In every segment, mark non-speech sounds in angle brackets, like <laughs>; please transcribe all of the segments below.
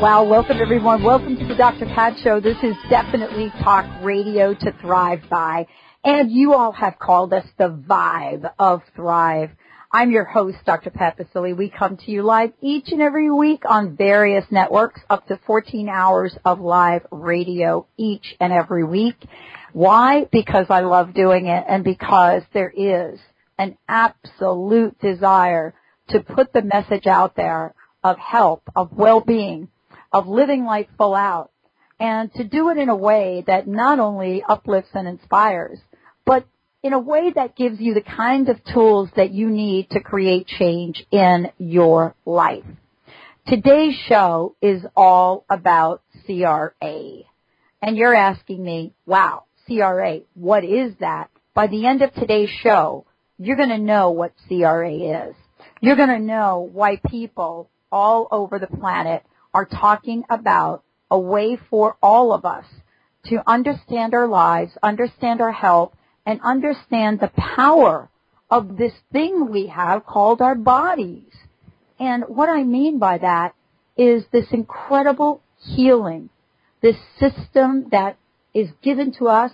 Wow, welcome everyone. Welcome to the Dr. Pat Show. This is definitely talk radio to thrive by. And you all have called us the vibe of thrive. I'm your host, Dr. Pat Baccili. We come to you live each and every week on various networks, up to 14 hours of live radio each and every week. Why? Because I love doing it and because there is an absolute desire to put the message out there of help, of well-being, of living life full out and to do it in a way that not only uplifts and inspires, but in a way that gives you the kind of tools that you need to create change in your life. Today's show is all about CRA. And you're asking me, wow, CRA, what is that? By the end of today's show, you're going to know what CRA is. You're going to know why people all over the planet are talking about a way for all of us to understand our lives, understand our health, and understand the power of this thing we have called our bodies. And what I mean by that is this incredible healing, this system that is given to us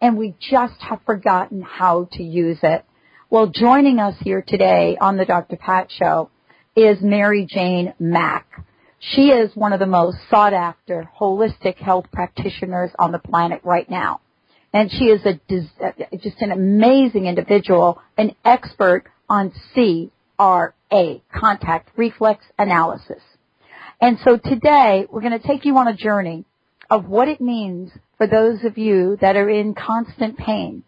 and we just have forgotten how to use it. Well, joining us here today on the Dr. Pat Show is Mary Jane Mack. She is one of the most sought after holistic health practitioners on the planet right now. And she is a, uh, just an amazing individual, an expert on CRA, contact reflex analysis. And so today we're going to take you on a journey of what it means for those of you that are in constant pain.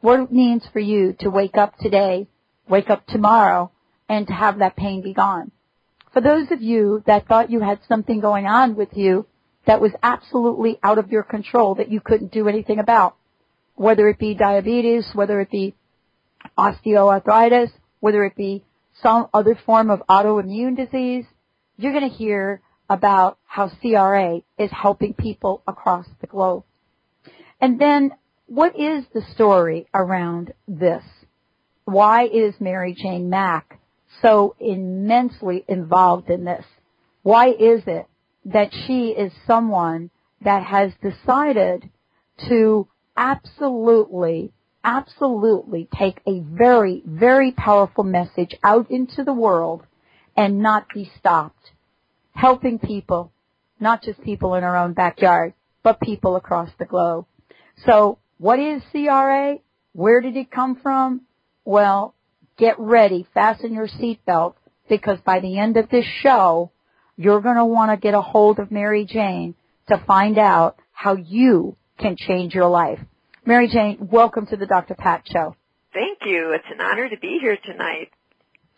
What it means for you to wake up today, wake up tomorrow, and to have that pain be gone. For those of you that thought you had something going on with you that was absolutely out of your control that you couldn't do anything about, whether it be diabetes, whether it be osteoarthritis, whether it be some other form of autoimmune disease, you're going to hear about how CRA is helping people across the globe. And then what is the story around this? Why is Mary Jane Mack so immensely involved in this? Why is it that she is someone that has decided to absolutely, absolutely take a very, very powerful message out into the world and not be stopped? Helping people, not just people in our own backyard, but people across the globe. So what is CRA? Where did it come from? Well, get ready, fasten your seatbelt, because by the end of this show, you're going to want to get a hold of Mary Jane to find out how you can change your life. Mary Jane, welcome to the Dr. Pat Show. Thank you. It's an honor to be here tonight.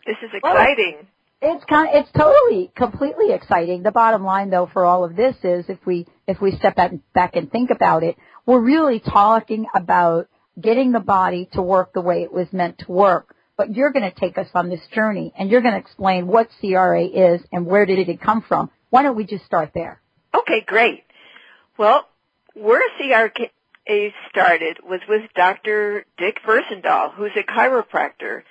This is exciting. Well, it's kind of, it's totally, completely exciting. The bottom line though for all of this is if we, if we step back and think about it, we're really talking about getting the body to work the way it was meant to work but you're going to take us on this journey and you're going to explain what CRA is and where did it come from. Why don't we just start there? Okay, great. Well, where CRA started was with Dr. Dick Versendaal, who's a chiropractor,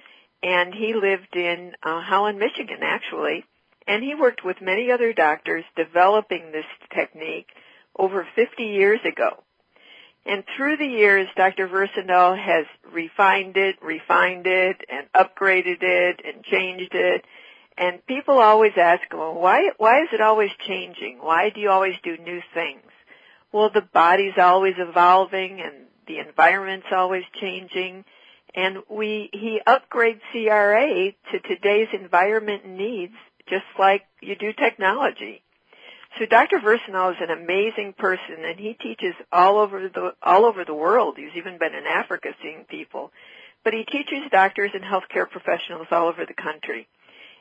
and he lived in uh, Holland, Michigan, actually, and he worked with many other doctors developing this technique over 50 years ago. And through the years, Dr. Versendaal has refined it, refined it, and upgraded it, and changed it. And people always ask, well, why, why is it always changing? Why do you always do new things? Well, the body's always evolving and the environment's always changing. And we, he upgrades CRA to today's environment needs just like you do technology. So Dr. Versendaal is an amazing person, and he teaches all over the all over the world. He's even been in Africa seeing people, but he teaches doctors and healthcare professionals all over the country,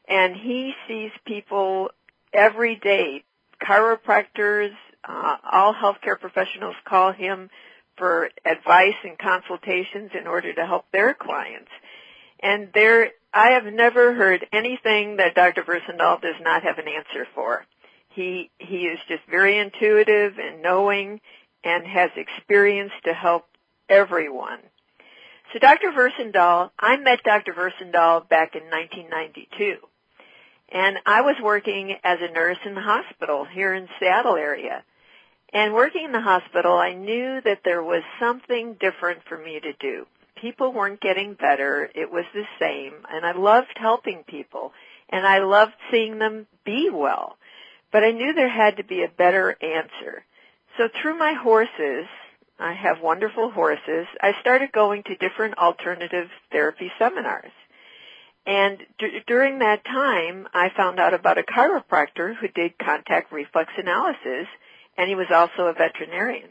and he sees people every day, chiropractors, Uh, all healthcare professionals call him for advice and consultations in order to help their clients. And there, I have never heard anything that Dr. Versendaal does not have an answer for. He, he is just very intuitive and knowing and has experience to help everyone. So Dr. Versendaal, I met Dr. Versendaal back in 1992. And I was working as a nurse in the hospital here in Seattle area. And working in the hospital, I knew that there was something different for me to do. People weren't getting better. It was the same. And I loved helping people. And I loved seeing them be well. But I knew there had to be a better answer. So through my horses, I have wonderful horses, I started going to different alternative therapy seminars. And d- during that time, I found out about a chiropractor who did contact reflex analysis, and he was also a veterinarian.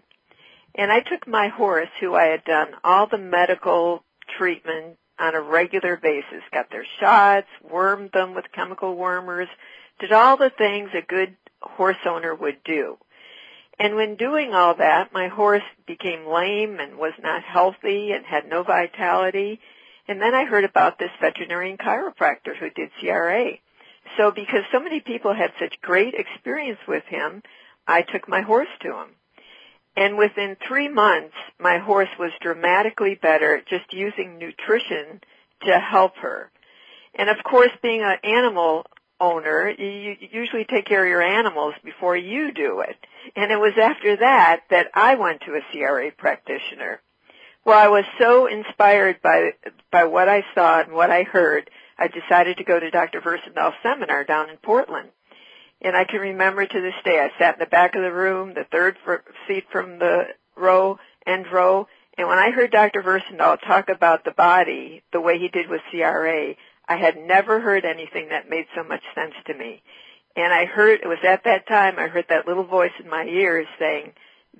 And I took my horse, who I had done all the medical treatment on a regular basis, got their shots, wormed them with chemical wormers, did all the things a good horse owner would do. And when doing all that, my horse became lame and was not healthy and had no vitality and then I heard about this veterinarian chiropractor who did CRA. So because so many people had such great experience with him, I took my horse to him. And within three months, my horse was dramatically better just using nutrition to help her. And of course, being an animal owner, you usually take care of your animals before you do it. And it was after that that I went to a CRA practitioner. Well, I was so inspired by by what I saw and what I heard, I decided to go to Dr. Versendaal's seminar down in Portland. And I can remember to this day, I sat in the back of the room, the third seat from the row, end row, and when I heard Dr. Versendaal talk about the body the way he did with CRA, I had never heard anything that made so much sense to me. And I heard, it was at that time I heard that little voice in my ears saying,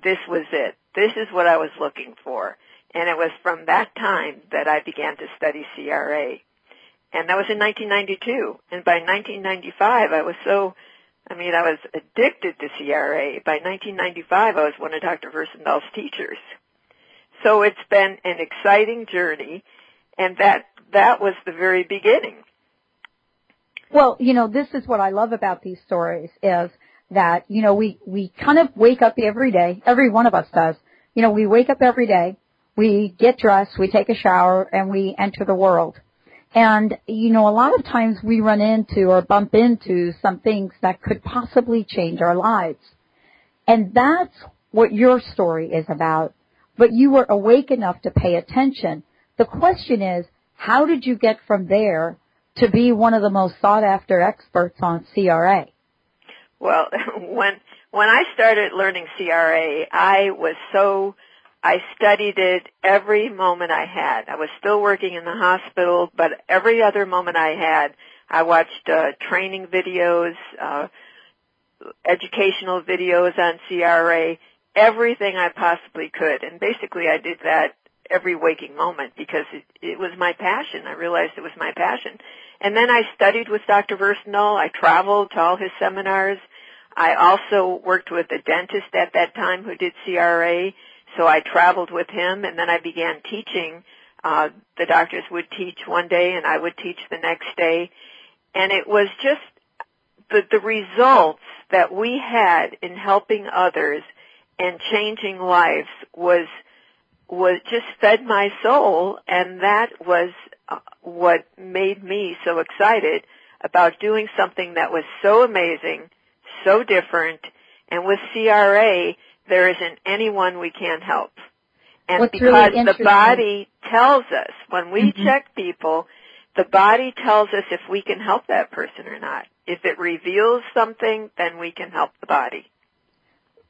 this was it. This is what I was looking for. And it was from that time that I began to study CRA. And that was in 1992. And by 1995, I was so, I mean, I was addicted to CRA. By 1995, I was one of Dr. Versendaal's teachers. So it's been an exciting journey, and that, that was the very beginning. Well, you know, this is what I love about these stories is that, you know, we, we kind of wake up every day, every one of us does. You know, we wake up every day we get dressed, we take a shower, and we enter the world. And, you know, a lot of times we run into or bump into some things that could possibly change our lives. And that's what your story is about. But you were awake enough to pay attention. The question is, how did you get from there to be one of the most sought after experts on CRA? Well, <laughs> when, when I started learning CRA, I was so I studied it every moment I had. I was still working in the hospital, but every other moment I had, I watched uh, training videos, uh, educational videos on CRA, everything I possibly could. And basically I did that every waking moment because it, it was my passion. I realized it was my passion. And then I studied with Dr. Versendaal. I traveled to all his seminars. I also worked with a dentist at that time who did CRA so I traveled with him and then I began teaching. Uh, the doctors would teach one day and I would teach the next day. And it was just the, the results that we had in helping others and changing lives was, was just fed my soul and that was uh, what made me so excited about doing something that was so amazing, so different, and with CRA, there isn't anyone we can't help. And What's because really the body tells us, when we mm-hmm. check people, the body tells us if we can help that person or not. If it reveals something, then we can help the body.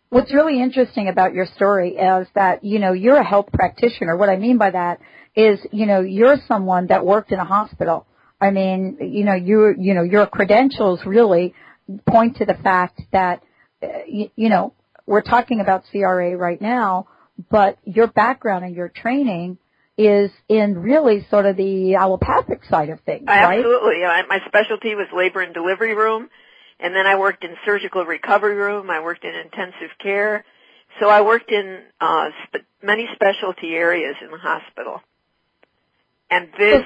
What's really interesting about your story is that, you know, you're a health practitioner. What I mean by that is, you know, you're someone that worked in a hospital. I mean, you know, you, you know, your credentials really point to the fact that, uh, you, you know, we're talking about CRA right now, but your background and your training is in really sort of the allopathic side of things, right? Absolutely. My specialty was labor and delivery room, And then I worked in surgical recovery room. I worked in intensive care. So I worked in uh, sp- many specialty areas in the hospital. And this,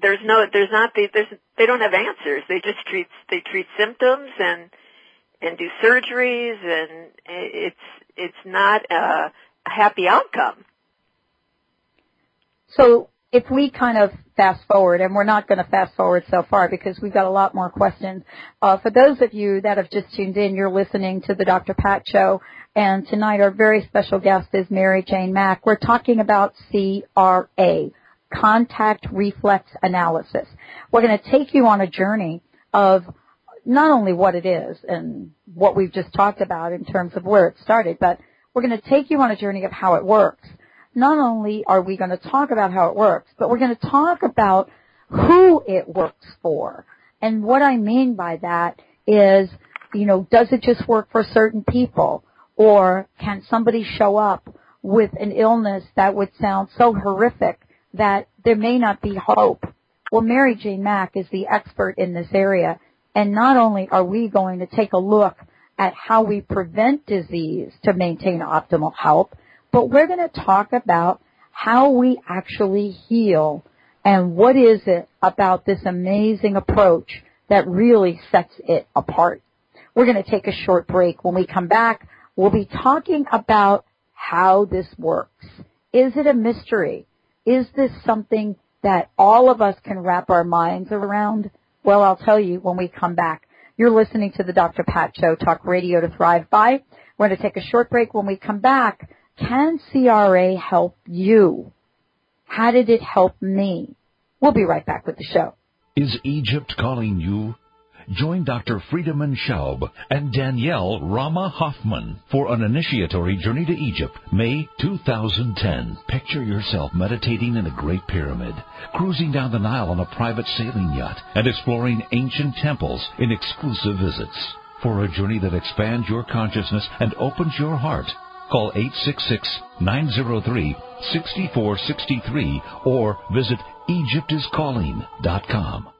there's no, there's not, they, there's, they don't have answers. They just treat, they treat symptoms and, and do surgeries and it's, it's not a happy outcome. So if we kind of fast forward, and we're not going to fast forward so far because we've got a lot more questions. Uh, for those of you that have just tuned in, you're listening to the Dr. Pat Show, and tonight our very special guest is Mary Jane Mack. We're talking about CRA, contact reflex analysis. We're going to take you on a journey of not only what it is and what we've just talked about in terms of where it started, but we're going to take you on a journey of how it works not only are we going to talk about how it works, but we're going to talk about who it works for. And what I mean by that is, you know, does it just work for certain people? Or can somebody show up with an illness that would sound so horrific that there may not be hope? Well, Mary Jane Mack is the expert in this area. And not only are we going to take a look at how we prevent disease to maintain optimal health, but we're going to talk about how we actually heal and what is it about this amazing approach that really sets it apart. We're going to take a short break. When we come back, we'll be talking about how this works. Is it a mystery? Is this something that all of us can wrap our minds around? Well, I'll tell you when we come back. You're listening to the Dr. Pat Show, Talk Radio to Thrive By. We're going to take a short break. When we come back, can CRA help you? How did it help me? We'll be right back with the show. Is Egypt calling you? Join Dr. Friedemann Schaub and Danielle Rama Hoffman for an initiatory journey to Egypt, May 2010. Picture yourself meditating in the Great Pyramid, cruising down the Nile on a private sailing yacht, and exploring ancient temples in exclusive visits. For a journey that expands your consciousness and opens your heart, Call 866-903-6463 or visit EgyptIsCalling.com.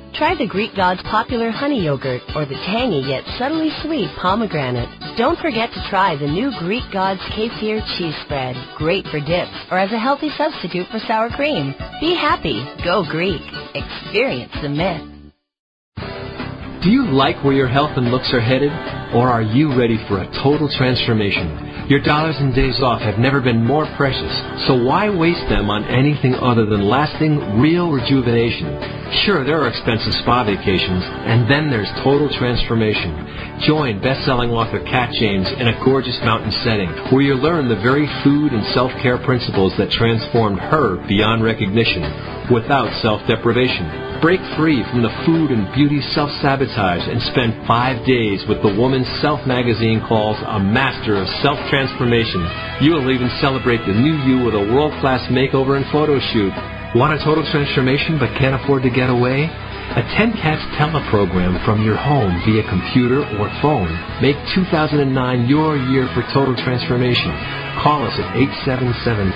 Try the Greek God's popular honey yogurt or the tangy yet subtly sweet pomegranate. Don't forget to try the new Greek God's Kefir cheese spread. Great for dips or as a healthy substitute for sour cream. Be happy. Go Greek. Experience the myth. Do you like where your health and looks are headed? Or are you ready for a total transformation? Your dollars and days off have never been more precious, so why waste them on anything other than lasting, real rejuvenation? Sure, there are expensive spa vacations, and then there's total transformation. Join best-selling author Kat James in a gorgeous mountain setting where you'll learn the very food and self-care principles that transformed her beyond recognition without self-deprivation. Break free from the food and beauty self-sabotage and spend five days with the woman Self magazine calls a master of self-transformation. You will even celebrate the new you with a world-class makeover and photo shoot. Want a total transformation but can't afford to get away? Attend Kat's teleprogram from your home via computer or phone. Make 2009 your year for total transformation. Call us at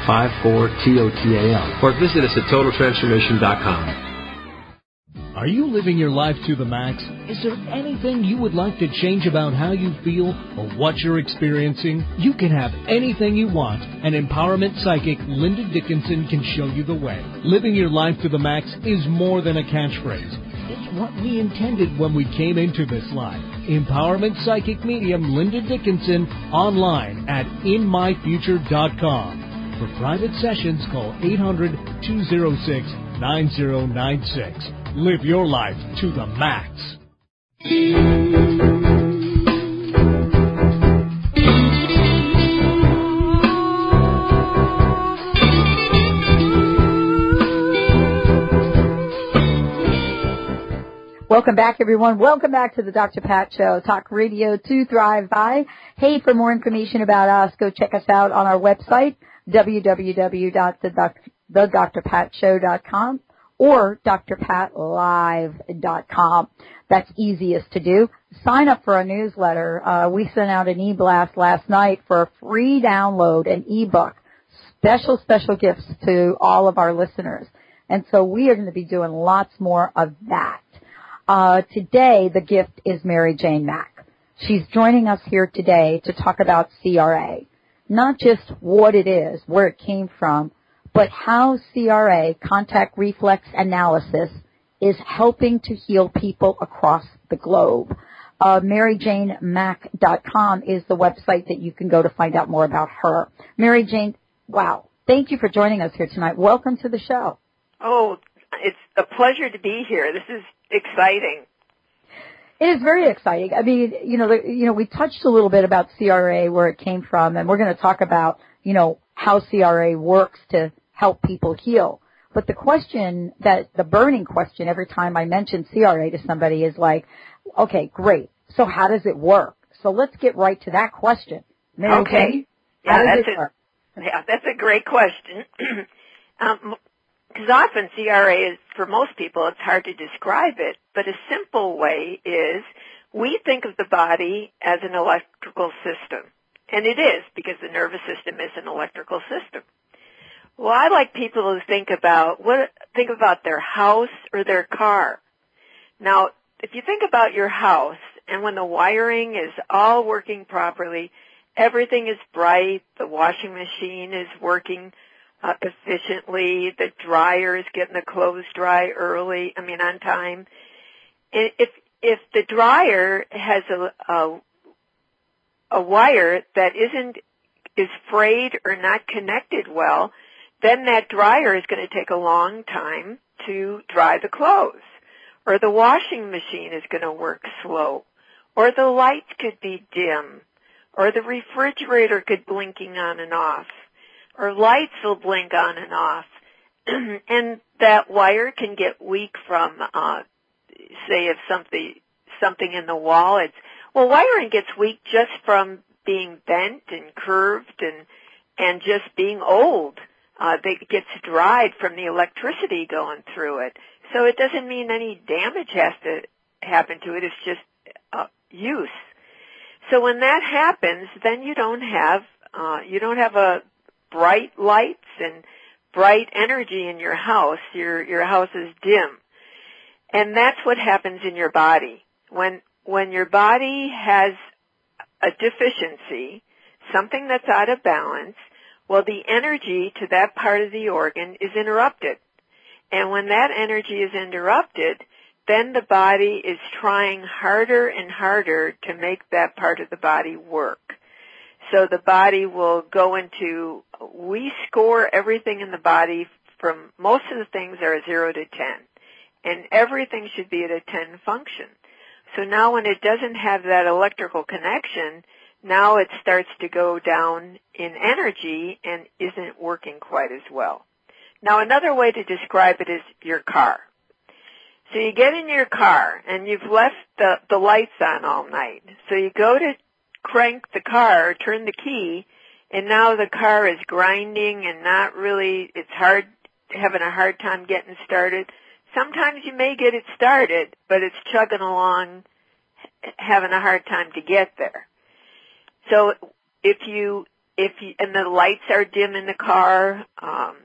877-54-TOTAL or visit us at totaltransformation.com. Are you living your life to the max? Is there anything you would like to change about how you feel or what you're experiencing? You can have anything you want, and empowerment psychic Linda Dickinson can show you the way. Living your life to the max is more than a catchphrase. It's what we intended when we came into this life. Empowerment psychic medium Linda Dickinson online at inmyfuture.com. For private sessions, call 800 206 9096. Live your life to the max. Welcome back, everyone. Welcome back to the Dr. Pat Show, Talk Radio to Thrive By. Hey, for more information about us, go check us out on our website, www.thedrpatshow.com or drpatlive.com. That's easiest to do. Sign up for our newsletter. Uh, we sent out an e-blast last night for a free download, an ebook. Special, special gifts to all of our listeners. And so we are going to be doing lots more of that. Uh, today, the gift is Mary Jane Mack. She's joining us here today to talk about CRA. Not just what it is, where it came from, but how CRA, contact reflex analysis, is helping to heal people across the globe. Uh, MaryJaneMack.com is the website that you can go to find out more about her. Mary Jane, wow. Thank you for joining us here tonight. Welcome to the show. Oh, it's a pleasure to be here. This is exciting. It is very exciting. I mean, you know, you know, we touched a little bit about CRA, where it came from, and we're going to talk about, you know, how CRA works to help people heal. But the question that, the burning question every time I mention CRA to somebody is like, okay, great. So how does it work? So let's get right to that question. Mary okay. Jane, yeah, that's it a? Yeah, that's a great question. <clears throat> um, because often CRA is, for most people, it's hard to describe it, but a simple way is we think of the body as an electrical system. And it is, because the nervous system is an electrical system. Well, I like people to think about what, think about their house or their car. Now, if you think about your house, and when the wiring is all working properly, everything is bright, the washing machine is working uh, efficiently. The dryer is getting the clothes dry early. I mean, on time. If if the dryer has a a, a wire that isn't is frayed or not connected well, then that dryer is going to take a long time to dry the clothes. Or the washing machine is going to work slow. Or the lights could be dim. Or the refrigerator could blinking on and off or lights will blink on and off. <clears throat> and that wire can get weak from, uh, say if something, something in the wall, it's, well, wiring gets weak just from being bent and curved and, and just being old. Uh, it gets dried from the electricity going through it. So it doesn't mean any damage has to happen to it. It's just uh, use. So when that happens, then you don't have uh, you don't have a bright lights and bright energy in your house, your your house is dim. And that's what happens in your body. When when your body has a deficiency, something that's out of balance, well the energy to that part of the organ is interrupted. And when that energy is interrupted, then the body is trying harder and harder to make that part of the body work. So the body will go into, we score everything in the body from, most of the things are 0 to 10. And everything should be at a 10 function. So now when it doesn't have that electrical connection, now it starts to go down in energy and isn't working quite as well. Now another way to describe it is your car. So you get in your car and you've left the, the lights on all night. So you go to crank the car, turn the key, and now the car is grinding and not really, it's hard, having a hard time getting started. Sometimes you may get it started, but it's chugging along, having a hard time to get there. So if you, if you, and the lights are dim in the car, um,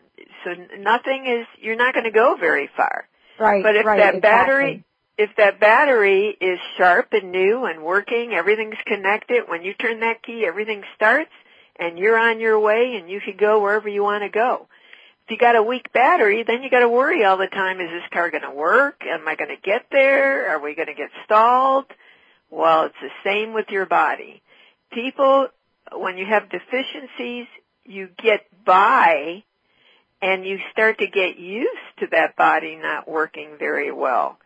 so nothing is, you're not going to go very far. Right. But if right, that exactly. battery, if that battery is sharp and new and working, everything's connected, when you turn that key, everything starts and you're on your way and you can go wherever you want to go. If you got a weak battery, then you got to worry all the time, is this car going to work? Am I going to get there? Are we going to get stalled? Well, it's the same with your body. People, when you have deficiencies, you get by and you start to get used to that body not working very well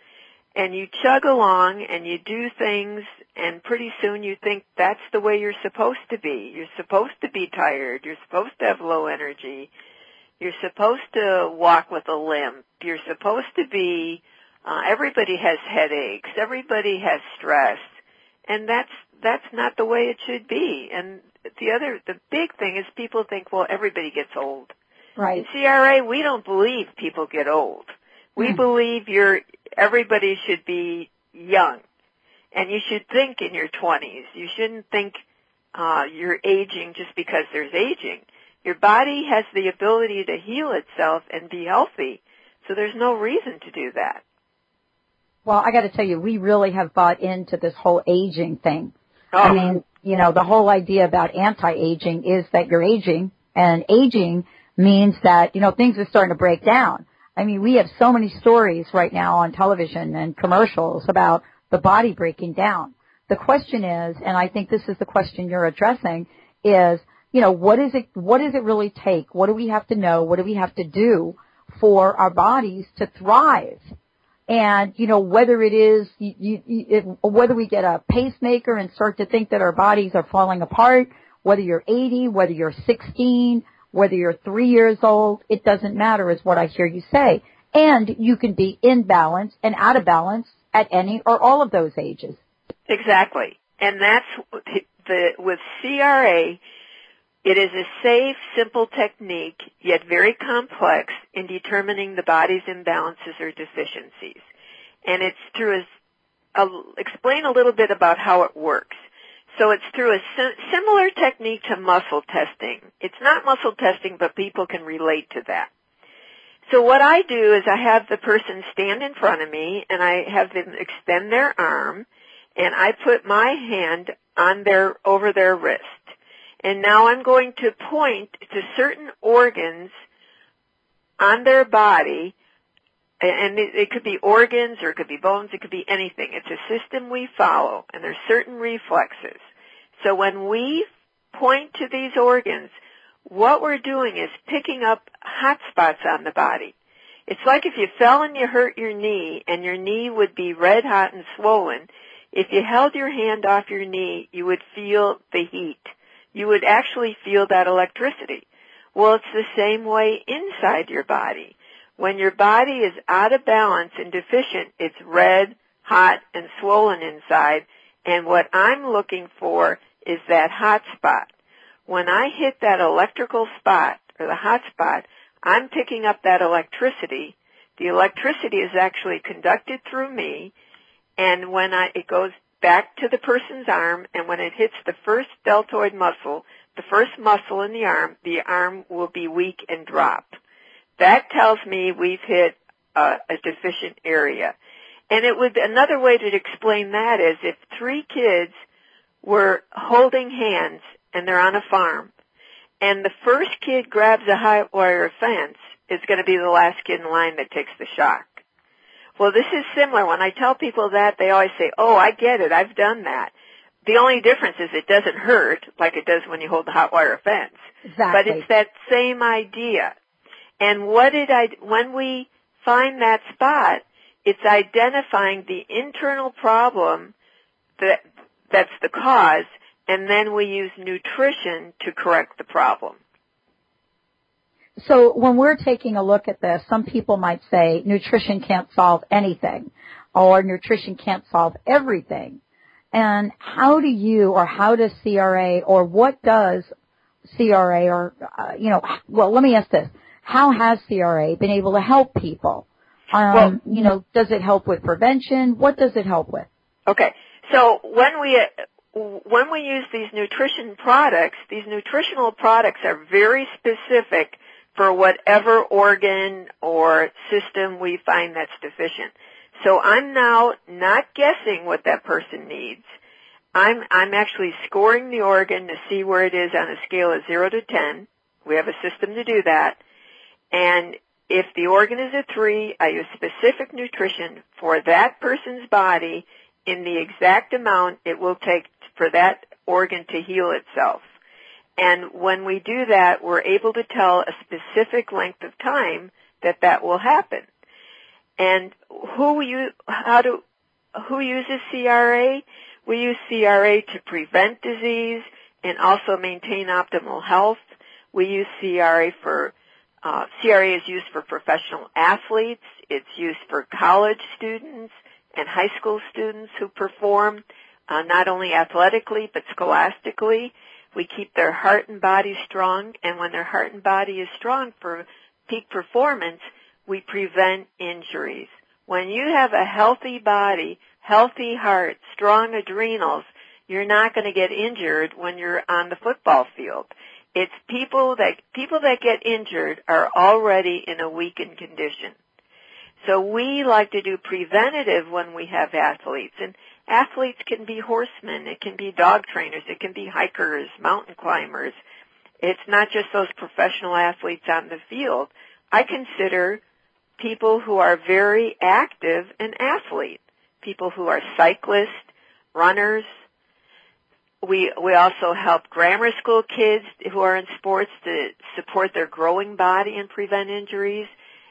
and you chug along and you do things and pretty soon you think that's the way you're supposed to be. You're supposed to be tired. You're supposed to have low energy. You're supposed to walk with a limp. You're supposed to be Uh, everybody has headaches. Everybody has stress, and that's that's not the way it should be. And the other, the big thing is people think, well, everybody gets old. Right. In CRA, we don't believe people get old. We Hmm. believe you're everybody should be young, and you should think in your 20s. You shouldn't think uh, you're aging just because there's aging. Your body has the ability to heal itself and be healthy, so there's no reason to do that. Well, I got to tell you, we really have bought into this whole aging thing. Oh, I mean, you know, the whole idea about anti-aging is that you're aging, and aging means that, you know, things are starting to break down. I mean, we have so many stories right now on television and commercials about the body breaking down. The question is, and I think this is the question you're addressing, is, you know, what is it, what does it really take? What do we have to know? What do we have to do for our bodies to thrive? And, you know, whether it is, you, you, it, whether we get a pacemaker and start to think that our bodies are falling apart, whether you're 80, whether you're 16, whether you're three years old, it doesn't matter is what I hear you say. And you can be in balance and out of balance at any or all of those ages. Exactly. And that's the, with CRA, it is a safe, simple technique, yet very complex in determining the body's imbalances or deficiencies. And it's through a, I'll explain a little bit about how it works. So it's through a sim- similar technique to muscle testing. It's not muscle testing, but people can relate to that. So what I do is I have the person stand in front of me and I have them extend their arm and I put my hand on their, over their wrist. And now I'm going to point to certain organs on their body and it, it could be organs or it could be bones, it could be anything. It's a system we follow and there's certain reflexes. So when we point to these organs, what we're doing is picking up hot spots on the body. It's like if you fell and you hurt your knee and your knee would be red hot and swollen. If you held your hand off your knee, you would feel the heat. You would actually feel that electricity. Well, it's the same way inside your body. When your body is out of balance and deficient, it's red, hot, and swollen inside. And what I'm looking for is that hot spot. When I hit that electrical spot or the hot spot, I'm picking up that electricity. The electricity is actually conducted through me and when I, it goes back to the person's arm and when it hits the first deltoid muscle, the first muscle in the arm, the arm will be weak and drop. That tells me we've hit a, a deficient area. And it would, another way to explain that is if three kids were holding hands and they're on a farm and the first kid grabs a high wire fence, it's going to be the last kid in line that takes the shock. Well, this is similar. When I tell people that, they always say, oh, I get it. I've done that. The only difference is it doesn't hurt like it does when you hold the hot wire fence. Exactly. But it's that same idea. And what did I, when we find that spot, it's identifying the internal problem that, that's the cause, and then we use nutrition to correct the problem. So when we're taking a look at this, some people might say nutrition can't solve anything or nutrition can't solve everything. And how do you or how does CRA or what does CRA or, uh, you know, well, let me ask this. How has CRA been able to help people? Um, Well- you know, does it help with prevention? What does it help with? Okay, so when we when we use these nutrition products, these nutritional products are very specific for whatever organ or system we find that's deficient. So I'm now not guessing what that person needs. I'm I'm actually scoring the organ to see where it is on a scale of 0 to 10. We have a system to do that. And if the organ is a 3, I use specific nutrition for that person's body in the exact amount it will take for that organ to heal itself. And when we do that, we're able to tell a specific length of time that that will happen. And who you, how do, who uses CRA? We use CRA to prevent disease and also maintain optimal health. We use CRA for uh, CRA is used for professional athletes. It's used for college students and high school students who perform uh, not only athletically but scholastically. We keep their heart and body strong, and when their heart and body is strong for peak performance, we prevent injuries. When you have a healthy body, healthy heart, strong adrenals, you're not going to get injured when you're on the football field. It's people that people that get injured are already in a weakened condition. So we like to do preventative when we have athletes and athletes can be horsemen, it can be dog trainers, it can be hikers, mountain climbers. It's not just those professional athletes on the field. I consider people who are very active an athlete. People who are cyclists, runners. We, we also help grammar school kids who are in sports to support their growing body and prevent injuries.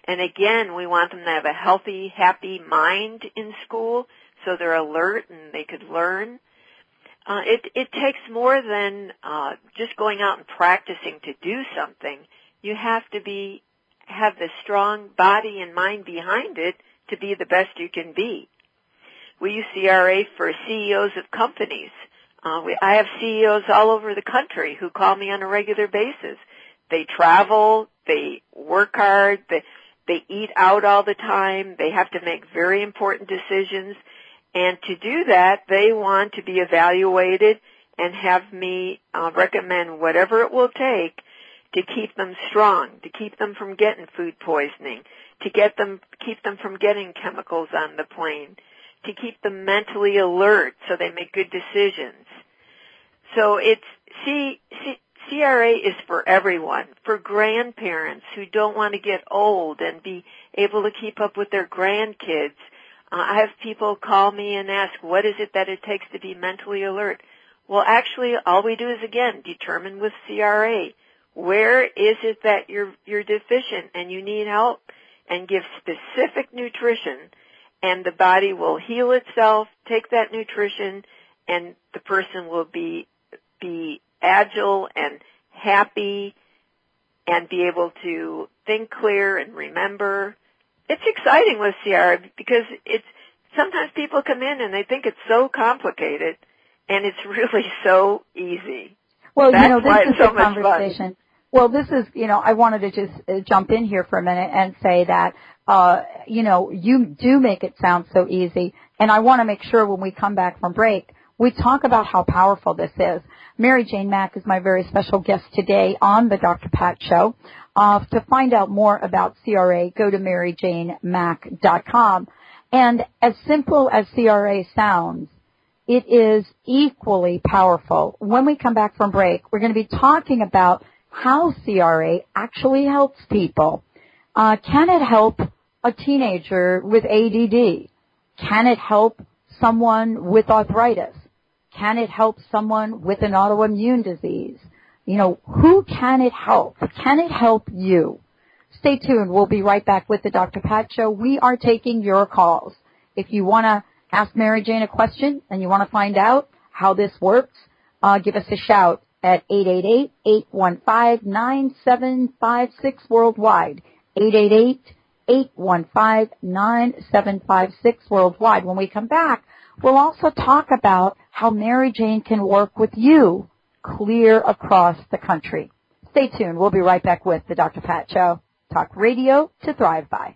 And again, we want them to have a healthy, happy mind in school so they're alert and they could learn. Uh, it, it takes more than uh, just going out and practicing to do something. You have to be have the strong body and mind behind it to be the best you can be. We use CRA for CEOs of companies. Uh, we, I have CEOs all over the country who call me on a regular basis. They travel, they work hard, they, they eat out all the time, they have to make very important decisions, and to do that, they want to be evaluated and have me uh, recommend whatever it will take to keep them strong, to keep them from getting food poisoning, to get them, keep them from getting chemicals on the plane, to keep them mentally alert so they make good decisions. So it's, C, C, CRA is for everyone, for grandparents who don't want to get old and be able to keep up with their grandkids. Uh, I have people call me and ask, what is it that it takes to be mentally alert? Well, actually, all we do is again determine with CRA where is it that you're you're deficient and you need help, and give specific nutrition, and the body will heal itself, take that nutrition, and the person will be be agile and happy and be able to think clear and remember. It's exciting with CR because it's sometimes people come in and they think it's so complicated and it's <laughs> really so easy. Well, That's you know, this is so a conversation. Well, this is, you know, I wanted to just uh, jump in here for a minute and say that, uh, you know, you do make it sound so easy, and I want to make sure when we come back from break, we talk about how powerful this is. Mary Jane Mack is my very special guest today on the Dr. Pat Show. Uh, to find out more about CRA, go to maryjanemack.com. And as simple as CRA sounds, it is equally powerful. When we come back from break, we're going to be talking about how CRA actually helps people. Uh, can it help a teenager with ADD? Can it help someone with arthritis? Can it help someone with an autoimmune disease? You know, who can it help? Can it help you? Stay tuned. We'll be right back with the Dr. Pat Show. We are taking your calls. If you want to ask Mary Jane a question and you want to find out how this works, uh, give us a shout at 888-815-9756 worldwide. 888-815-9756 worldwide. When we come back, we'll also talk about how Mary Jane can work with you clear across the country. Stay tuned. We'll be right back with the Dr. Pat Show. Talk radio to thrive by.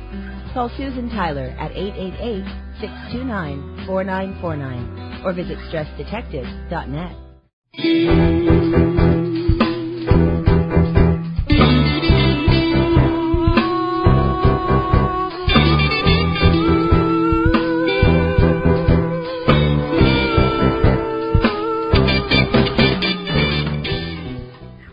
Call Susan Tyler at 888 629 4949 or visit stressdetective.net.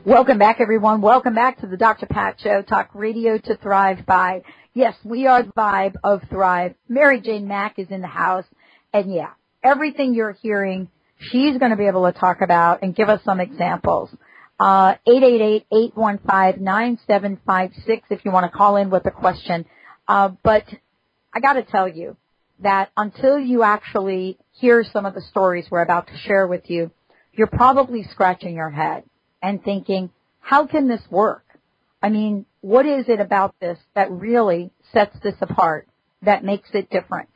Welcome back, everyone. Welcome back to the Dr. Pat Show, talk radio to thrive by. Yes, we are the vibe of Thrive. Mary Jane Mack is in the house. And yeah, everything you're hearing, she's going to be able to talk about and give us some examples. Uh, 888-815-9756 if you want to call in with a question. Uh, but I got to tell you that until you actually hear some of the stories we're about to share with you, you're probably scratching your head and thinking, how can this work? I mean, what is it about this that really sets this apart, that makes it different?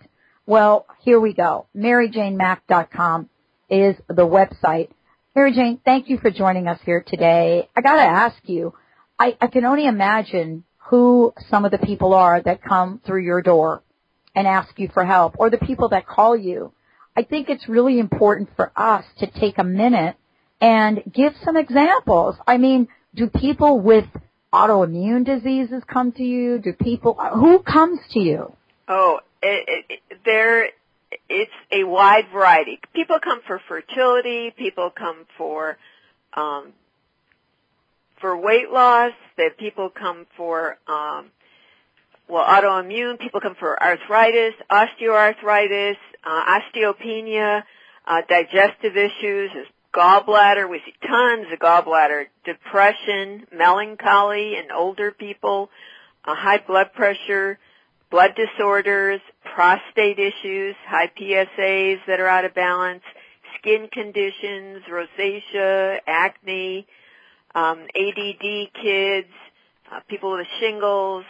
Well, here we go. MaryJaneMack.com is the website. Mary Jane, thank you for joining us here today. I gotta ask you, I, I can only imagine who some of the people are that come through your door and ask you for help or the people that call you. I think it's really important for us to take a minute and give some examples. I mean, do people with autoimmune diseases come to you? Do people, who comes to you? Oh, it, it, it, there, it's a wide variety. People come for fertility. People come for, um, for weight loss. That people come for, um, well, autoimmune. People come for arthritis, osteoarthritis, uh, osteopenia, uh, digestive issues, gallbladder. We see tons of gallbladder depression, melancholy in older people, uh, high blood pressure, blood disorders, prostate issues, high PSAs that are out of balance, skin conditions, rosacea, acne, um, ADD kids, uh, people with shingles,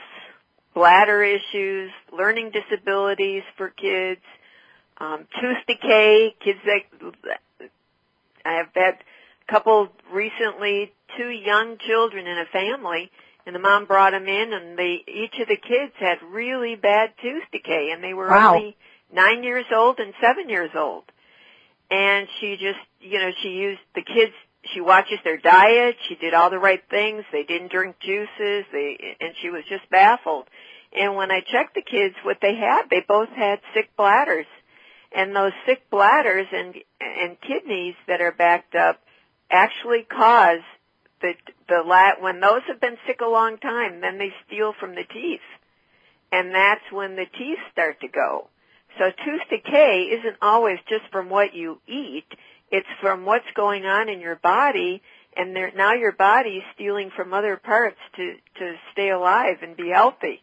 bladder issues, learning disabilities for kids, um, tooth decay, kids that I have had a couple recently, two young children in a family, and the mom brought them in, and they each of the kids had really bad tooth decay, and they were wow. only nine years old and seven years old. And she just, you know, she used the kids. She watches their diet. She did all the right things. They didn't drink juices. They and she was just baffled. And when I checked the kids, what they had, they both had sick bladders and those sick bladders and and kidneys that are backed up actually cause the the lat when those have been sick a long time then they steal from the teeth and that's when the teeth start to go So tooth decay isn't always just from what you eat. It's from what's going on in your body and there, now your body's stealing from other parts to, to stay alive and be healthy.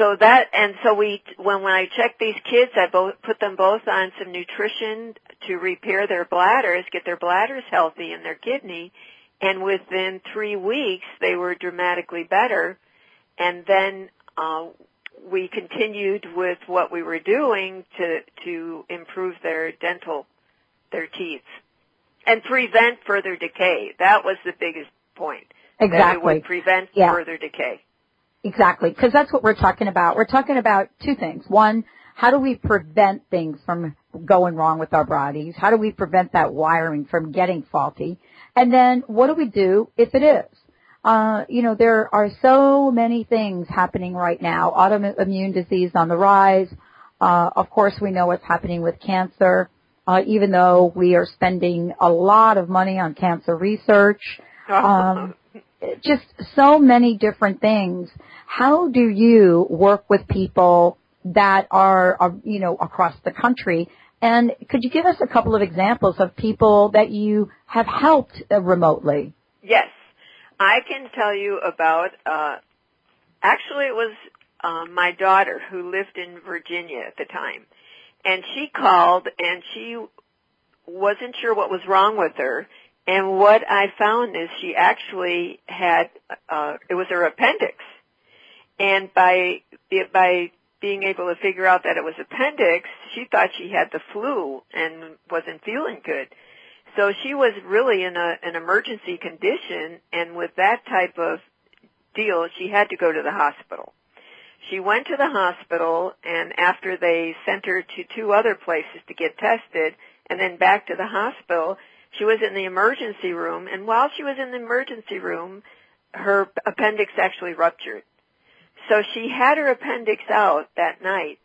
So that, and so we, when, when I check these kids, I both, put them both on some nutrition to repair their bladders, get their bladders healthy and their kidney, and within three weeks they were dramatically better. And then, uh, we continued with what we were doing to, to improve their dental, their teeth and prevent further decay. That was the biggest point. Exactly. That it would prevent yeah. further decay. Exactly, because that's what we're talking about. We're talking about two things. One, how do we prevent things from going wrong with our bodies? How do we prevent that wiring from getting faulty? And then what do we do if it is? Uh, you know, there are so many things happening right now. Autoimmune disease on the rise. Uh, of course, we know what's happening with cancer uh, even though we are spending a lot of money on cancer research. <laughs> Um, just so many different things. How do you work with people that are, are, you know, across the country? And could you give us a couple of examples of people that you have helped uh, remotely? Yes. I can tell you about, uh, actually it was uh, my daughter who lived in Virginia at the time and she called and she wasn't sure what was wrong with her. And what I found is she actually had, uh, it was her appendix. And by, by being able to figure out that it was appendix, she thought she had the flu and wasn't feeling good. So she was really in a, an emergency condition and with that type of deal, she had to go to the hospital. She went to the hospital and after they sent her to two other places to get tested and then back to the hospital, she was in the emergency room and while she was in the emergency room, her appendix actually ruptured. So she had her appendix out that night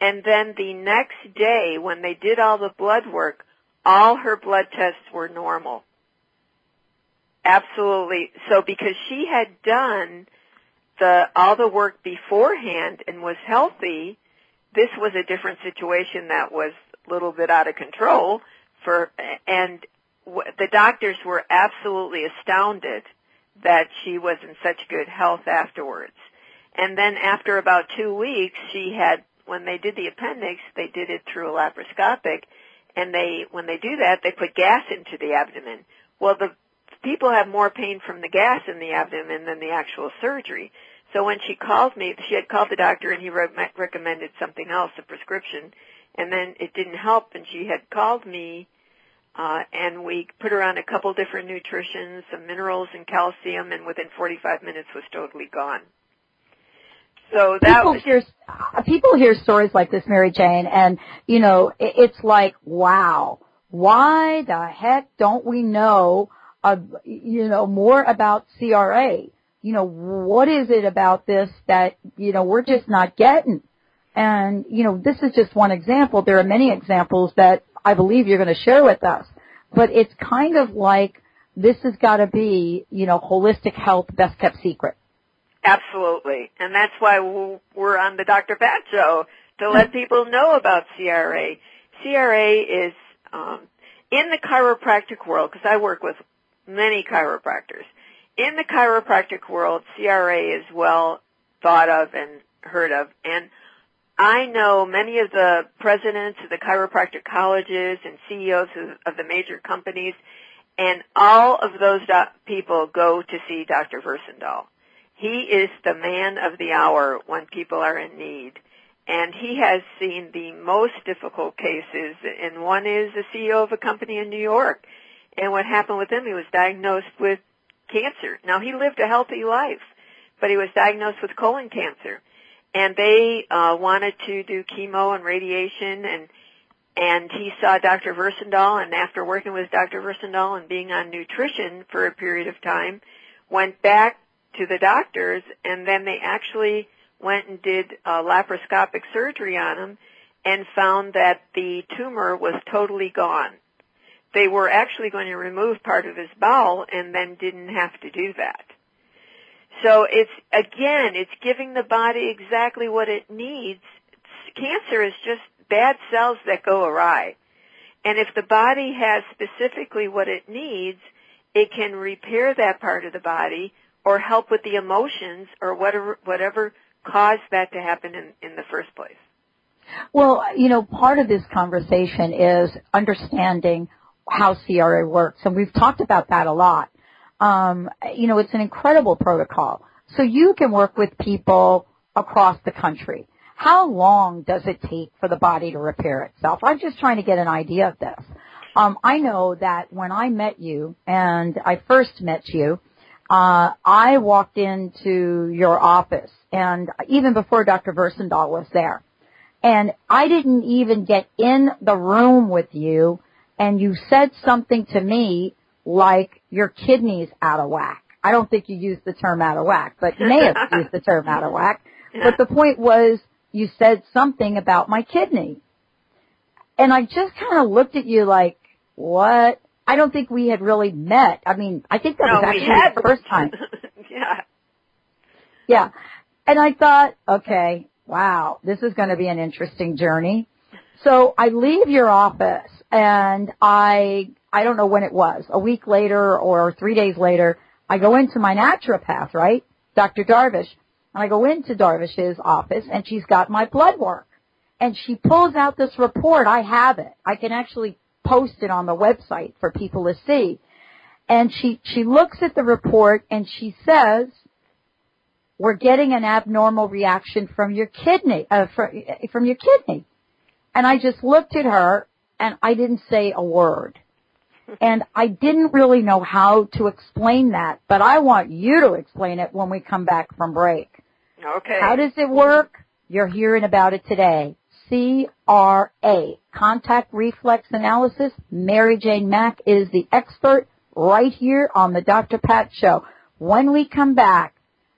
and then the next day when they did all the blood work, all her blood tests were normal. Absolutely. So because she had done the all the work beforehand and was healthy, this was a different situation that was a little bit out of control for and the doctors were absolutely astounded that she was in such good health afterwards. And then after about 2 weeks she had when they did the appendix, they did it through a laparoscopic and they when they do that, they put gas into the abdomen. Well, the people have more pain from the gas in the abdomen than the actual surgery. So when she called me, she had called the doctor and he re- recommended something else, a prescription, and then it didn't help and she had called me uh, and we put her on a couple different nutritions, some minerals and calcium, and within 45 minutes was totally gone. So that people was hear people hear stories like this, Mary Jane, and you know it's like, wow, why the heck don't we know, uh, you know, more about CRA? You know, what is it about this that you know we're just not getting? And you know, this is just one example. There are many examples that I believe you're going to share with us, but it's kind of like this has got to be, you know, holistic health best kept secret. Absolutely. And that's why we're on the Dr. Pat show to let <laughs> people know about CRA. CRA is um, in the chiropractic world because I work with many chiropractors. In the chiropractic world, CRA is well thought of and heard of, and I know many of the presidents of the chiropractic colleges and CEOs of, the major companies, and all of those do- people go to see Dr. Versendaal. He is the man of the hour when people are in need. And he has seen the most difficult cases, and one is the CEO of a company in New York. And what happened with him, he was diagnosed with cancer. Now he lived a healthy life, but he was diagnosed with colon cancer. And they uh, wanted to do chemo and radiation and and he saw Dr. Versendaal and after working with Dr. Versendaal and being on nutrition for a period of time, went back to the doctors and then they actually went and did a laparoscopic surgery on him and found that the tumor was totally gone. They were actually going to remove part of his bowel and then didn't have to do that. So it's, again, it's giving the body exactly what it needs. cancer is just bad cells that go awry. And if the body has specifically what it needs, it can repair that part of the body or help with the emotions or whatever whatever caused that to happen in, in the first place. Well, you know, part of this conversation is understanding how CRA works, and we've talked about that a lot. Um, you know, it's an incredible protocol. So you can work with people across the country. How long does it take for the body to repair itself? I'm just trying to get an idea of this. Um, I know that when I met you, and I first met you, uh, I walked into your office, and even before Dr. Versendaal was there, and I didn't even get in the room with you, and you said something to me like your kidney's out of whack. I don't think you used the term out of whack, but you may have <laughs> used the term out of whack. Yeah. But the point was you said something about my kidney. And I just kind of looked at you like, what? I don't think we had really met. I mean, I think that no, was actually had the first time. <laughs> yeah. Yeah. And I thought, okay, wow, this is going to be an interesting journey. So I leave your office and I, I don't know when it was, a week later or three days later, I go into my naturopath, right? Dr. Darvish. And I go into Darvish's office and she's got my blood work. And she pulls out this report. I have it. I can actually post it on the website for people to see. And she, she looks at the report and she says, we're getting an abnormal reaction from your kidney, uh, from, from your kidney. And I just looked at her and I didn't say a word. And I didn't really know how to explain that, but I want you to explain it when we come back from break. Okay. How does it work? You're hearing about it today. CRA, contact reflex analysis. Mary Jane Mack is the expert right here on the Dr. Pat Show. When we come back,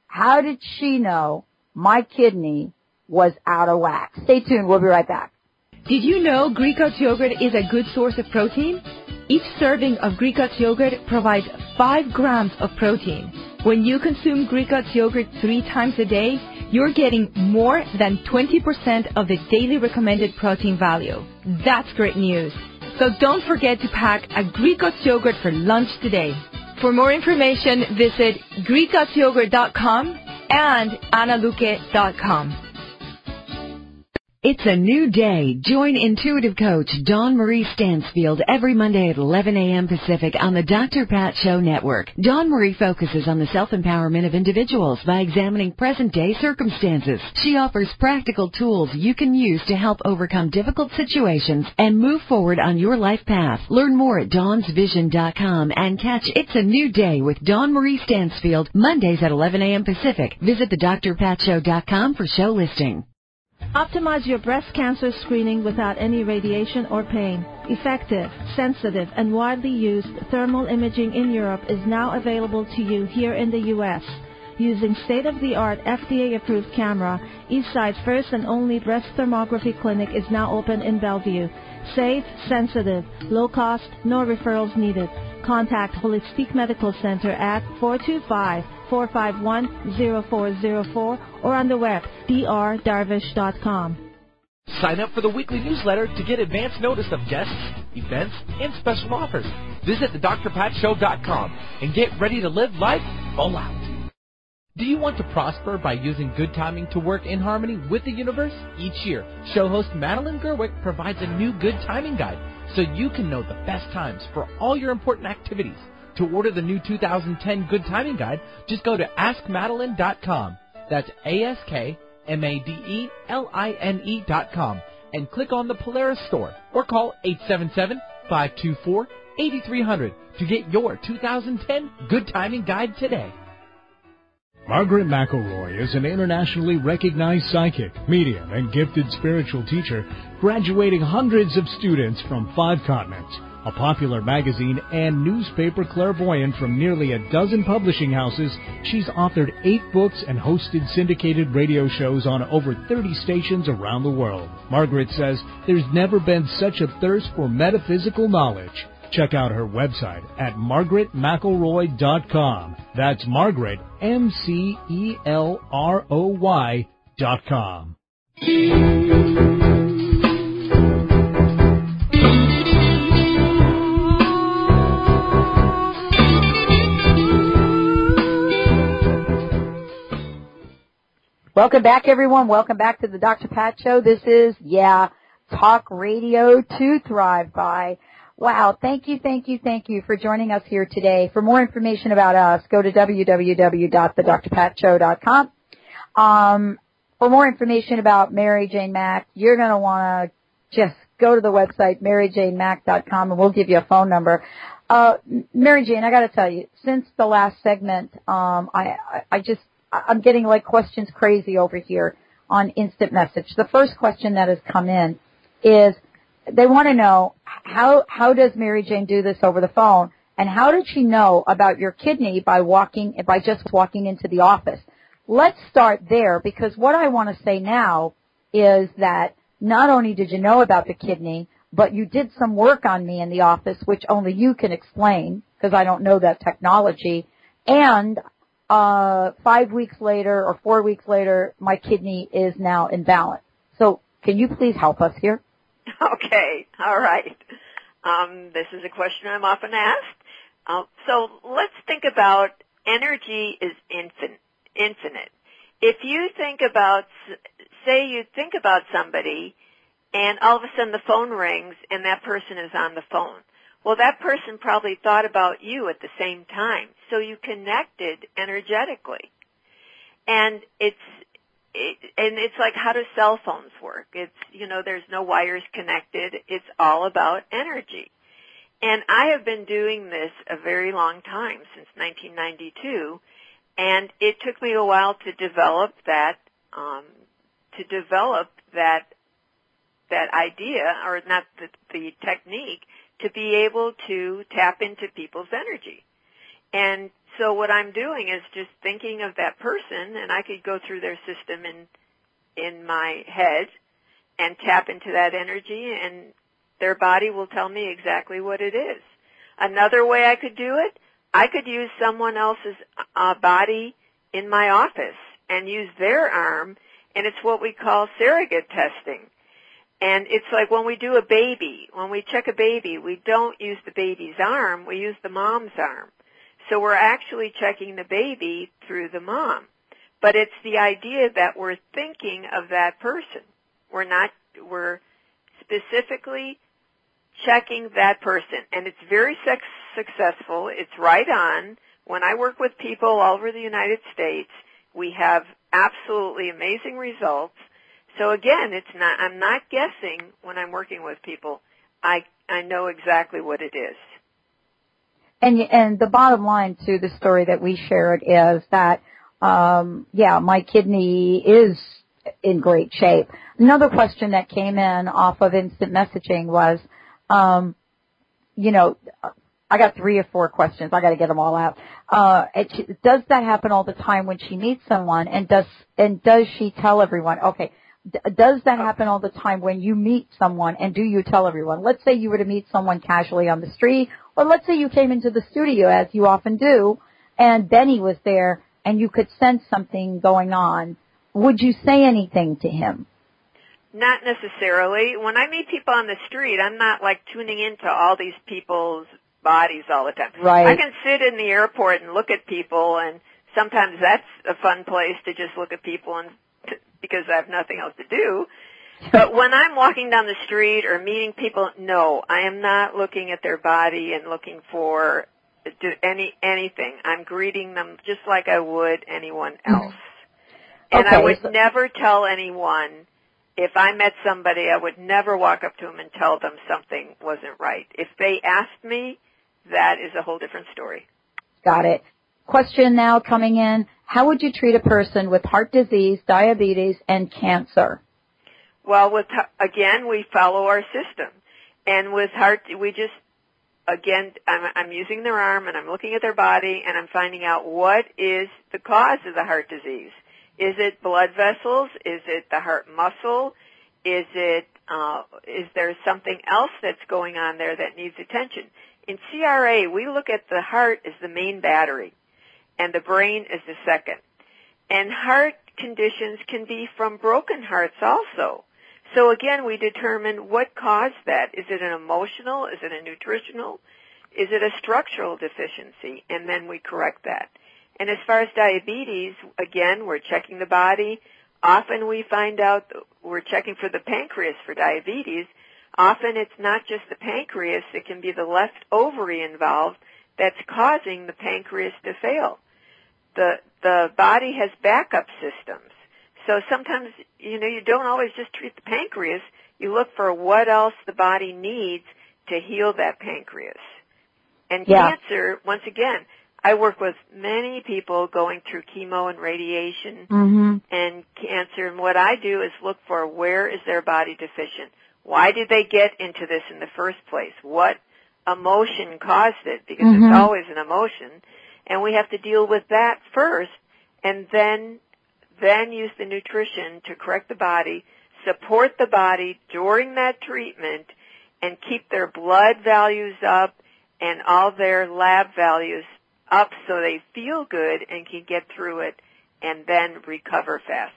how did she know my kidney was out of whack? Stay tuned. We'll be right back. Did you know Greek yogurt is a good source of protein? Each serving of Greek God's yogurt provides 5 grams of protein. When you consume Greek God's yogurt three times a day, you're getting more than 20% of the daily recommended protein value. That's great news. So don't forget to pack a Greek God's yogurt for lunch today. For more information, visit GreekGodsYogurt.com and AnnaLuque.com. It's a new day. Join intuitive coach Dawn Marie Stansfield every Monday at 11 a.m. Pacific on the Dr. Pat Show Network. Dawn Marie focuses on the self-empowerment of individuals by examining present-day circumstances. She offers practical tools you can use to help overcome difficult situations and move forward on your life path. Learn more at dawnsvision.com and catch It's a New Day with Dawn Marie Stansfield Mondays at 11 a.m. Pacific. Visit thedrpatshow.com for show listing. Optimize your breast cancer screening without any radiation or pain. Effective, sensitive, and widely used thermal imaging in Europe is now available to you here in the U.S. Using state-of-the-art FDA-approved camera, Eastside's first and only breast thermography clinic is now open in Bellevue. Safe, sensitive, low cost, no referrals needed. Contact Holistic Medical Center at 425 451-0404 or on the web drdarvish.com. Sign up for the weekly newsletter to get advance notice of guests, events, and special offers. Visit thedrpatshow.com and get ready to live life full out. Do you want to prosper by using good timing to work in harmony with the universe? Each year, show host Madeline Gerwick provides a new good timing guide so you can know the best times for all your important activities. To order the new 2010 Good Timing Guide, just go to askmadeline.com. That's A-S-K-M-A-D-E-L-I-N-E dot com and click on the Polaris store or call 877-524-8300 to get your 2010 Good Timing Guide today. Margaret McElroy is an internationally recognized psychic, medium, and gifted spiritual teacher, graduating hundreds of students from five continents a popular magazine and newspaper clairvoyant from nearly a dozen publishing houses, she's authored eight books and hosted syndicated radio shows on over 30 stations around the world. Margaret says there's never been such a thirst for metaphysical knowledge. Check out her website at margaretmcelroy.com. That's Margaret, M-C-E-L-R-O-Y dot com. Welcome back everyone. Welcome back to the Dr. Pat Show. This is, yeah, talk radio to thrive by. Wow. Thank you, thank you, thank you for joining us here today. For more information about us, go to www.thedrpatshow.com. Um, for more information about Mary Jane Mack, you're going to want to just go to the website maryjanemack.com and we'll give you a phone number. Uh, Mary Jane, I got to tell you, since the last segment, um, I, I, I just I'm getting like questions crazy over here on instant message. The first question that has come in is they want to know how how does Mary Jane do this over the phone and how did she know about your kidney by walking by just walking into the office? Let's start there because what I want to say now is that not only did you know about the kidney, but you did some work on me in the office which only you can explain because I don't know that technology and uh, five weeks later or four weeks later, my kidney is now in balance. So can you please help us here? <laughs> Okay, all right. Um, this is a question I'm often asked. Uh, so let's think about energy is infin- infinite. If you think about, say you think about somebody and all of a sudden the phone rings and that person is on the phone. Well, that person probably thought about you at the same time, so you connected energetically. And it's it, and it's like how do cell phones work? It's you know there's no wires connected. It's all about energy. And I have been doing this a very long time since 1992, and it took me a while to develop that um, to develop that that idea or not the, the technique to be able to tap into people's energy. And so what I'm doing is just thinking of that person and I could go through their system in in my head and tap into that energy and their body will tell me exactly what it is. Another way I could do it, I could use someone else's uh, body in my office and use their arm and it's what we call surrogate testing. And it's like when we do a baby, when we check a baby, we don't use the baby's arm, we use the mom's arm. So we're actually checking the baby through the mom. But it's the idea that we're thinking of that person. We're not, we're specifically checking that person. And it's very successful. It's right on. When I work with people all over the United States, we have absolutely amazing results so again, it's not, I'm not guessing when I'm working with people. I, I know exactly what it is. And, and the bottom line to the story that we shared is that, um, yeah, my kidney is in great shape. Another question that came in off of instant messaging was, um, you know, I got three or four questions. I got to get them all out. Uh, it, does that happen all the time when she meets someone? And does and does she tell everyone? Okay, does that uh, happen all the time when you meet someone and do you tell everyone? Let's say you were to meet someone casually on the street or let's say you came into the studio as you often do and Benny was there and you could sense something going on. Would you say anything to him? Not necessarily. When I meet people on the street, I'm not like tuning into all these people's bodies all the time. Right. I can sit in the airport and look at people and sometimes that's a fun place to just look at people and because I have nothing else to do. But when I'm walking down the street or meeting people, no, I am not looking at their body and looking for do any anything. I'm greeting them just like I would anyone mm-hmm. else. And okay, I would never tell anyone if I met somebody, I would never walk up to them and tell them something wasn't right. If they asked me, that is a whole different story. Got it. Question now coming in. How would you treat a person with heart disease, diabetes, and cancer? Well, with again, we follow our system, and with heart, we just again, I'm, I'm using their arm and I'm looking at their body and I'm finding out what is the cause of the heart disease. Is it blood vessels? Is it the heart muscle? Is it uh, is there something else that's going on there that needs attention? In CRA, we look at the heart as the main battery and the brain is the second. And heart conditions can be from broken hearts also. So again, we determine what caused that. Is it an emotional? Is it a nutritional? Is it a structural deficiency? And then we correct that. And as far as diabetes, again, we're checking the body. Often we find out we're checking for the pancreas for diabetes. Often it's not just the pancreas, it can be the left ovary involved that's causing the pancreas to fail. The, the body has backup systems. So sometimes, you know, you don't always just treat the pancreas. You look for what else the body needs to heal that pancreas. And yeah. cancer, once again, I work with many people going through chemo and radiation mm-hmm. and cancer, and what I do is look for where is their body deficient. Why did they get into this in the first place? What emotion caused it? Because mm-hmm. it's always an emotion, and we have to deal with that first, and then then use the nutrition to correct the body, support the body during that treatment, and keep their blood values up and all their lab values up so they feel good and can get through it and then recover fast.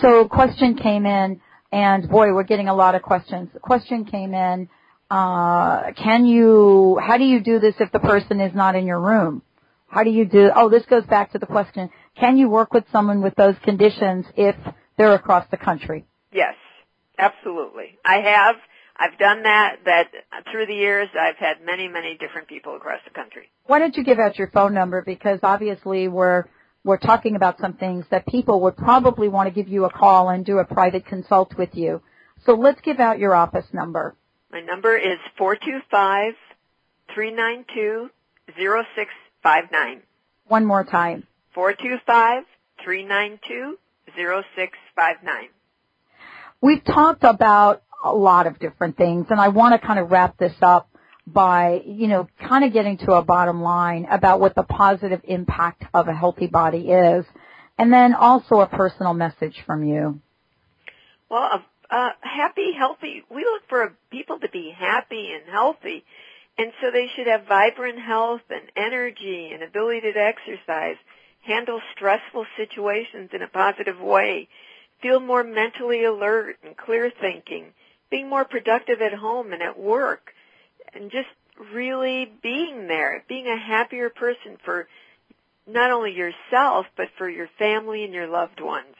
So a question came in, and boy, we're getting a lot of questions. The question came in, uh, can you, how do you do this if the person is not in your room? How do you do, oh, this goes back to the question, can you work with someone with those conditions if they're across the country? Yes, absolutely. I have. I've done that, that through the years I've had many, many different people across the country. Why don't you give out your phone number because obviously we're, we're talking about some things that people would probably want to give you a call and do a private consult with you. So let's give out your office number. My number is four two five three nine two zero six five nine. One more time. Four two five three nine two zero six five nine. We've talked about a lot of different things and I want to kind of wrap this up by, you know, kind of getting to a bottom line about what the positive impact of a healthy body is and then also a personal message from you. Well, uh, happy, healthy, we look for people to be happy and healthy and so they should have vibrant health and energy and ability to exercise, handle stressful situations in a positive way, feel more mentally alert and clear thinking, being more productive at home and at work, and just really being there, being a happier person for not only yourself, but for your family and your loved ones.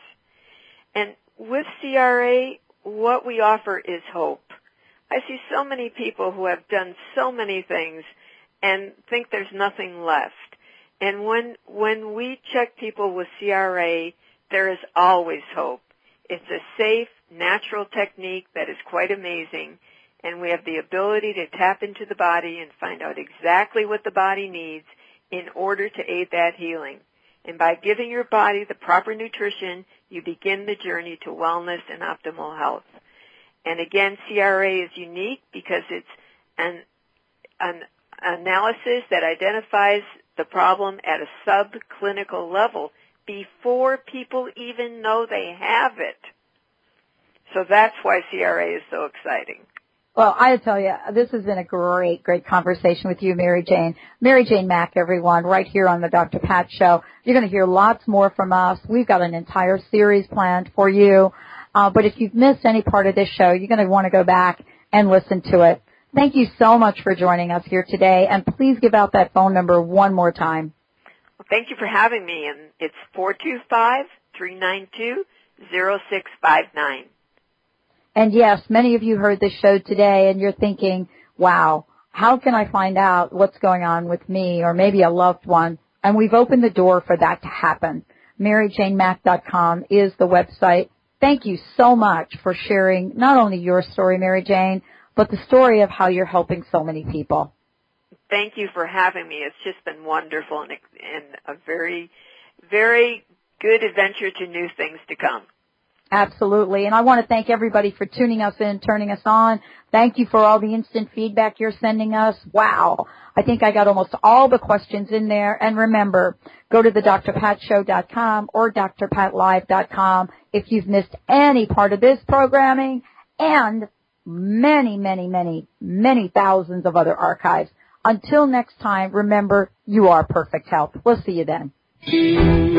And with CRA, what we offer is hope. I see so many people who have done so many things and think there's nothing left. And when, when we check people with CRA, there is always hope. It's a safe, natural technique that is quite amazing and we have the ability to tap into the body and find out exactly what the body needs in order to aid that healing. And by giving your body the proper nutrition, you begin the journey to wellness and optimal health. And again, CRA is unique because it's an, an analysis that identifies the problem at a subclinical level before people even know they have it. So that's why CRA is so exciting. Well, I tell you, this has been a great, great conversation with you, Mary Jane. Mary Jane Mack, everyone, right here on the Dr. Pat Show. You're going to hear lots more from us. We've got an entire series planned for you. Uh, but if you've missed any part of this show, you're going to want to go back and listen to it. Thank you so much for joining us here today, and please give out that phone number one more time. Well, thank you for having me, and it's four two five three nine two zero six five nine. And yes, many of you heard this show today and you're thinking, wow, how can I find out what's going on with me or maybe a loved one? And we've opened the door for that to happen. MaryJaneMack.com is the website. Thank you so much for sharing not only your story, Mary Jane, but the story of how you're helping so many people. Thank you for having me. It's just been wonderful and, and a very, very good adventure to new things to come. Absolutely. And I want to thank everybody for tuning us in, turning us on. Thank you for all the instant feedback you're sending us. Wow. I think I got almost all the questions in there. And remember, go to the drpatshow.com or drpatlive.com if you've missed any part of this programming and many, many, many, many thousands of other archives. Until next time, remember, you are perfect health. We'll see you then.